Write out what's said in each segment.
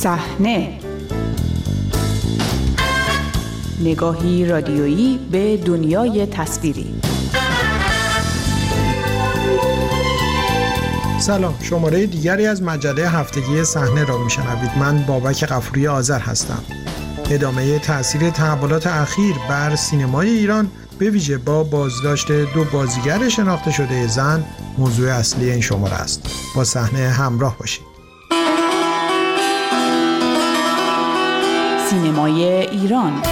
صحنه. نگاهی رادیویی به دنیای تصویری. سلام شماره دیگری از مجله هفتگی صحنه را میشنوید. من بابک قفوری آذر هستم. ادامه تاثیر تحولات اخیر بر سینمای ایران به ویژه با بازداشت دو بازیگر شناخته شده زن موضوع اصلی این شماره است. با صحنه همراه باشید. سینمای ایران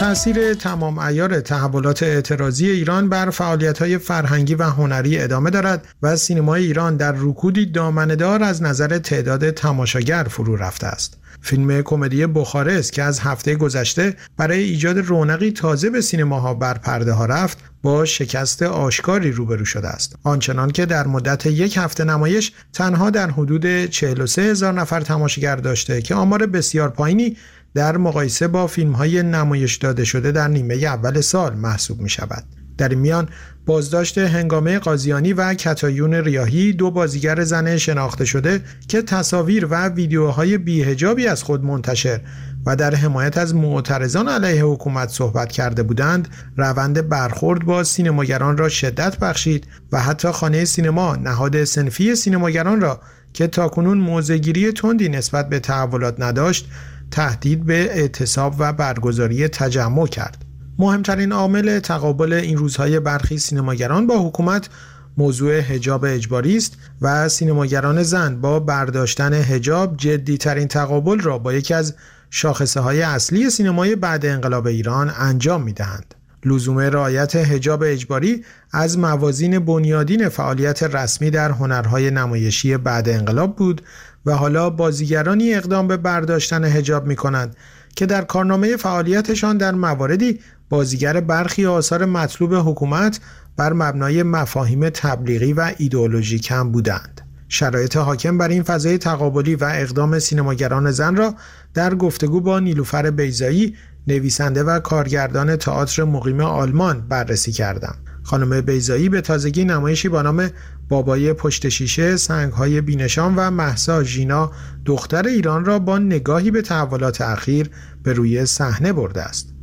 تاثیر تمام ایار تحولات اعتراضی ایران بر فعالیت‌های فرهنگی و هنری ادامه دارد و سینمای ایران در رکودی دامنه‌دار از نظر تعداد تماشاگر فرو رفته است. فیلم کمدی بخارست که از هفته گذشته برای ایجاد رونقی تازه به سینماها بر پرده ها رفت با شکست آشکاری روبرو شده است آنچنان که در مدت یک هفته نمایش تنها در حدود 43 هزار نفر تماشاگر داشته که آمار بسیار پایینی در مقایسه با فیلم های نمایش داده شده در نیمه اول سال محسوب می شود. در میان بازداشت هنگامه قاضیانی و کتایون ریاهی دو بازیگر زن شناخته شده که تصاویر و ویدیوهای بیهجابی از خود منتشر و در حمایت از معترضان علیه حکومت صحبت کرده بودند روند برخورد با سینماگران را شدت بخشید و حتی خانه سینما نهاد سنفی سینماگران را که تاکنون موزگیری تندی نسبت به تحولات نداشت تهدید به اعتصاب و برگزاری تجمع کرد. مهمترین عامل تقابل این روزهای برخی سینماگران با حکومت موضوع هجاب اجباری است و سینماگران زن با برداشتن هجاب جدیترین تقابل را با یکی از شاخصه های اصلی سینمای بعد انقلاب ایران انجام می دهند. لزوم رعایت هجاب اجباری از موازین بنیادین فعالیت رسمی در هنرهای نمایشی بعد انقلاب بود و حالا بازیگرانی اقدام به برداشتن هجاب می کنند که در کارنامه فعالیتشان در مواردی بازیگر برخی آثار مطلوب حکومت بر مبنای مفاهیم تبلیغی و ایدئولوژیک هم بودند. شرایط حاکم بر این فضای تقابلی و اقدام سینماگران زن را در گفتگو با نیلوفر بیزایی نویسنده و کارگردان تئاتر مقیم آلمان بررسی کردم. خانم بیزایی به تازگی نمایشی با نام بابای پشت شیشه سنگهای بینشان و محسا ژینا دختر ایران را با نگاهی به تحولات اخیر به روی صحنه برده است.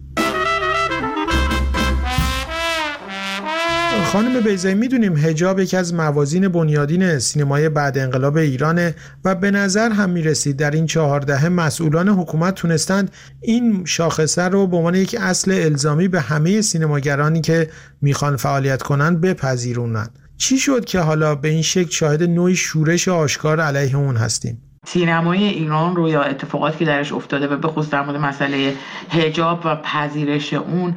خانم بیزایی می‌دونیم هجاب یکی از موازین بنیادین سینمای بعد انقلاب ایرانه و به نظر هم می‌رسید در این چهارده مسئولان حکومت تونستند این شاخصه رو به عنوان یک اصل الزامی به همه سینماگرانی که می‌خوان فعالیت کنند بپذیرونند. چی شد که حالا به این شکل شاهد نوعی شورش آشکار علیه اون هستیم؟ سینمای ایران رو یا اتفاقاتی که درش افتاده و به خصوص در مورد مسئله هجاب و پذیرش اون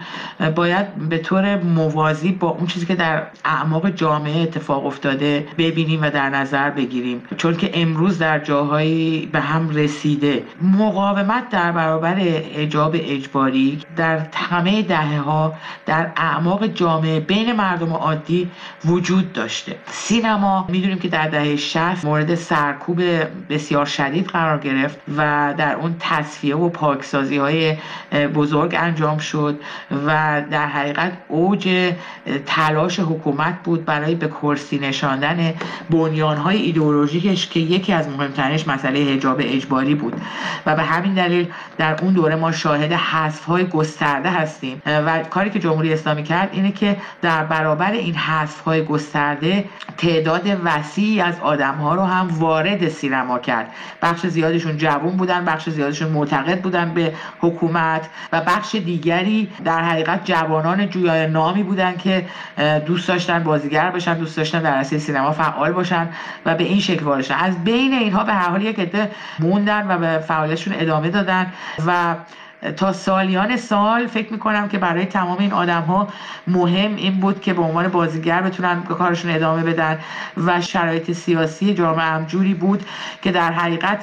باید به طور موازی با اون چیزی که در اعماق جامعه اتفاق افتاده ببینیم و در نظر بگیریم. چون که امروز در جاهایی به هم رسیده. مقاومت در برابر هجاب اجباری در همه دهه ها در اعماق جامعه بین مردم عادی وجود داشته. سینما می‌دونیم که در دهه 60 مورد سرکوب بسیار شدید قرار گرفت و در اون تصفیه و پاکسازی های بزرگ انجام شد و در حقیقت اوج تلاش حکومت بود برای به کرسی نشاندن بنیان های ایدئولوژیکش که یکی از مهمترینش مسئله حجاب اجباری بود. و به همین دلیل در اون دوره ما شاهد حذف های گسترده هستیم. و کاری که جمهوری اسلامی کرد اینه که در برابر این حذف های گسترده تعداد وسیعی از آدم ها رو هم وارد سینما کرد. بخش زیادشون جوون بودن بخش زیادشون معتقد بودن به حکومت و بخش دیگری در حقیقت جوانان جویای نامی بودن که دوست داشتن بازیگر بشن دوست داشتن در عرصه سینما فعال باشن و به این شکل وارد از بین اینها به هر حال یک عده موندن و به فعالیتشون ادامه دادن و تا سالیان سال فکر می‌کنم که برای تمام این آدم ها مهم این بود که به عنوان بازیگر بتونن کارشون ادامه بدن و شرایط سیاسی جامعه هم جوری بود که در حقیقت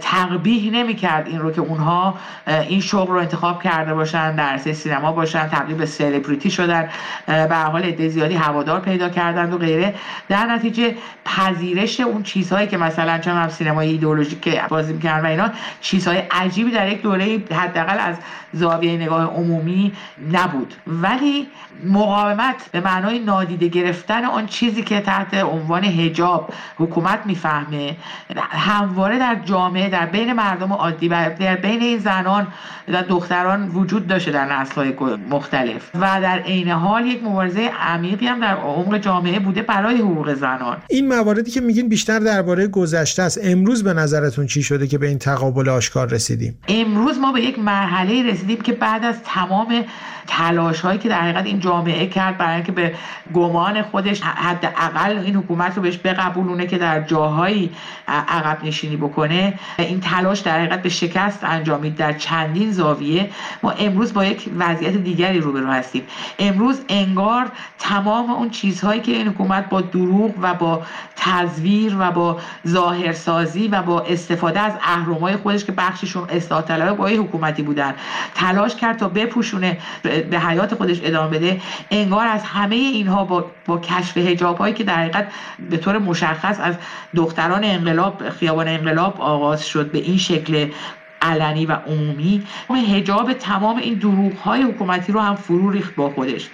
تقبیح نمی‌کرد این رو که اونها این شغل رو انتخاب کرده باشن در سینما باشن تبدیل به سلبریتی شدن به حال عده زیادی هوادار پیدا کردند و غیره. در نتیجه پذیرش اون چیزهایی که مثلا چون هم سینمای ایدئولوژیک بازی می‌کردن و اینا چیزهای عجیبی در یک دوره حد حداقل از زاویه نگاه عمومی نبود. ولی مقاومت به معنای نادیده گرفتن آن چیزی که تحت عنوان هجاب حکومت می‌فهمه همواره در جامعه در بین مردم عادی و در بین این زنان و دختران وجود داشته در نسل‌های مختلف. و در عین حال یک مبارزه عمیقی هم در عمق جامعه بوده برای حقوق زنان. این مواردی که میگین بیشتر درباره گذشته است. امروز به نظرتون چی شده که به این تقابل آشکار رسیدیم؟ امروز ما به یک مرحله رسیدیم که بعد از تمام تلاش هایی که در حقیقت این جامعه کرد برای اینکه به گمان خودش حداقل این حکومت رو بهش بقبولونه که در جاهایی عقب نشینی بکنه این تلاش در حقیقت به شکست انجامید. در چندین زاویه ما امروز با یک وضعیت دیگری روبرو هستیم. امروز انگار تمام اون چیزهایی که این حکومت با دروغ و با تزویر و با ظاهرسازی و با استفاده از اهرمای خودش که بخششون اصلاح طلبه با حکومتی بودن. تلاش کرد تا بپوشونه به حیات خودش ادامه بده. انگار از همه اینها با, با کشف هجاب هایی که در حقیقت به طور مشخص از دختران انقلاب خیابان انقلاب آغاز شد به این شکل علنی و عمومی هجاب تمام این دروغ های حکومتی رو هم فرو ریخت با خودش.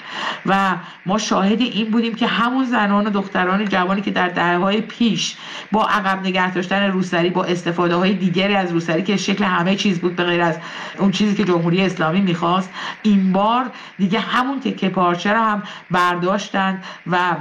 و ما شاهد این بودیم که همون زنان و دختران جوانی که در دهه های پیش با عقب نگه داشتن روسری با استفاده های دیگری از روسری که شکل همه چیز بود به غیر از اون چیزی که جمهوری اسلامی می‌خواست این بار دیگه همون تکه پارچه رو هم برداشتند و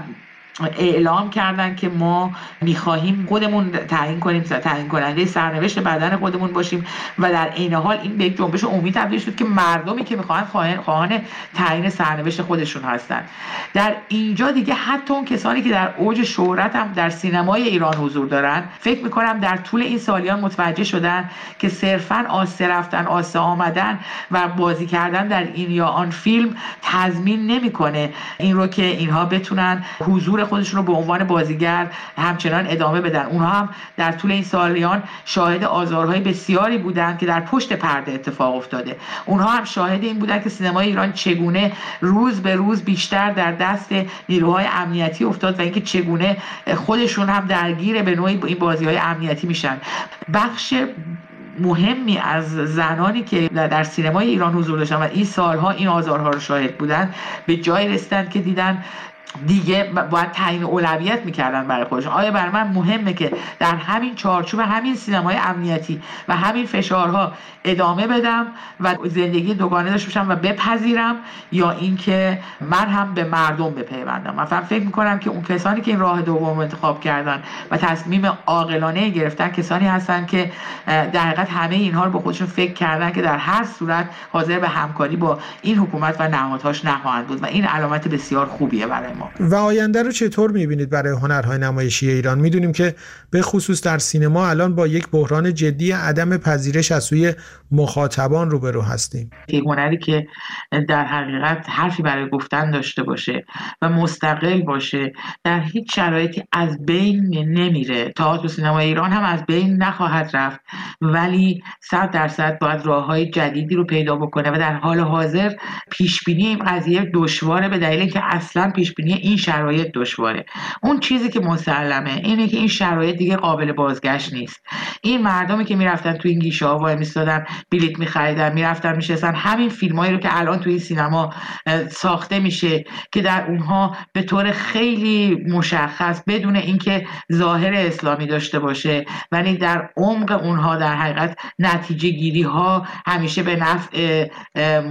اعلام کردن که ما می‌خواهیم خودمون تعیین کنیم تعیین کننده سرنوشت بدن خودمون باشیم و در عین حال این به یک جنبش عمومی تبدیل شد که مردمی که می‌خواهند خواهان تعیین سرنوشت خودشون هستند. در اینجا دیگه حتی اون کسانی که در اوج شهرت هم در سینمای ایران حضور دارن فکر می‌کنم در طول این سالیان متوجه شدن که صرفا آسه رفتن آسه آمدن و بازی کردن در این یا آن فیلم تضمین نمی‌کنه. این رو که اینها بتونن حضور خودشون رو به عنوان بازیگر همچنان ادامه بدن. اونها هم در طول این سالیان شاهد آزارهای بسیاری بودند که در پشت پرده اتفاق افتاده. اونها هم شاهد این بودن که سینمای ایران چگونه روز به روز بیشتر در دست نیروهای امنیتی افتاد و اینکه چگونه خودشون هم درگیر به نوعی این بازی های امنیتی میشن. بخش مهمی از زنانی که در سینمای ایران حضور داشتن و این سالها این آزارها رو شاهد بودن به جای رسیدن که دیدن دیگه باید تعیین اولویت می‌کردن برای خودشون. آیا برای من مهمه که در همین چارچوب همین سینمای امنیتی و همین فشارها ادامه بدم و زندگی دوگانه داشته باشم و بپذیرم یا اینکه من هم به مردم بپیوندم؟ مثلا فکر می‌کنم که اون کسانی که این راه دوم انتخاب کردن و تصمیم عاقلانه گرفتن کسانی هستن که در حقیقت همه اینها رو به خودشون فکر کردن که در هر صورت حاضر به همکاری با این حکومت و نهادهاش نخواهند بود و این علامت بسیار خوبیه برای ما. و آینده رو چطور می‌بینید برای هنرهای نمایشی ایران؟ می‌دونیم که به خصوص در سینما الان با یک بحران جدی عدم پذیرش از سوی مخاطبان روبرو هستیم. هنری که در حقیقت حرفی برای گفتن داشته باشه و مستقل باشه در هیچ شرایطی از بین نمیره. تئاتر و سینما ایران هم از بین نخواهد رفت ولی صد درصد باید راه های جدیدی رو پیدا بکنه و در حال حاضر پیش بینی این قضیه دشواره به دلیل که اصلا پیش بینی این شرایط دشواره. اون چیزی که مسلمه اینه که این شرایط دیگه قابل بازگشت نیست. این مردمی که می‌رفتن تو این گیشه ها وای میستادن بلیت میخریدن می‌رفتن میشستن همین فیلمایی رو که الان توی سینما ساخته میشه که در اونها به طور خیلی مشخص بدون اینکه ظاهر اسلامی داشته باشه ولی در عمق اونها در حقیقت نتیجه گیری ها همیشه به نفع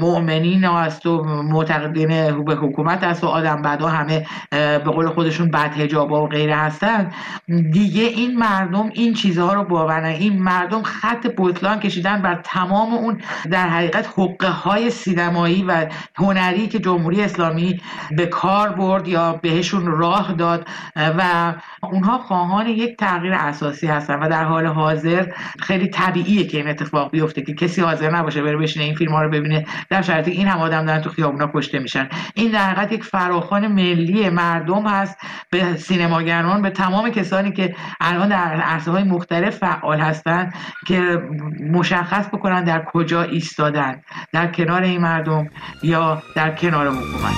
مؤمنین است و معتقدین به حکومت است و آدم بعدا همه به قول خودشون بد هجابا و غیره هستن. دیگه این مردم این چیزها رو باورن این مردم خط بطلان کشیدن بر تمام اون در حقیقت حقه های سینمایی و هنری که جمهوری اسلامی به کار برد یا بهشون راه داد. و اونها خواهان یک تغییر اساسی هستن و در حال حاضر خیلی طبیعیه که این اتفاق بیفته که کسی حاضر نباشه بره بشینه این فیلم ها رو ببینه. در شرایطی این هم آدم دارن تو خیابونا کشته میشن. این در حقیقت یک فراخوان ملی مردم هست. به سینماگران به تمام کسانی که الان در عرصه های مختلف فعال هستند که مشخص بکنن در کجا ایستادن. در کنار این مردم یا در کنار حکومت.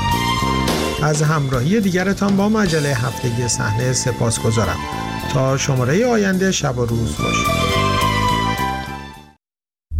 از همراهی دیگرتان با مجله هفتگی صحنه سپاس گذارم تا شماره آینده شب و روز باشید.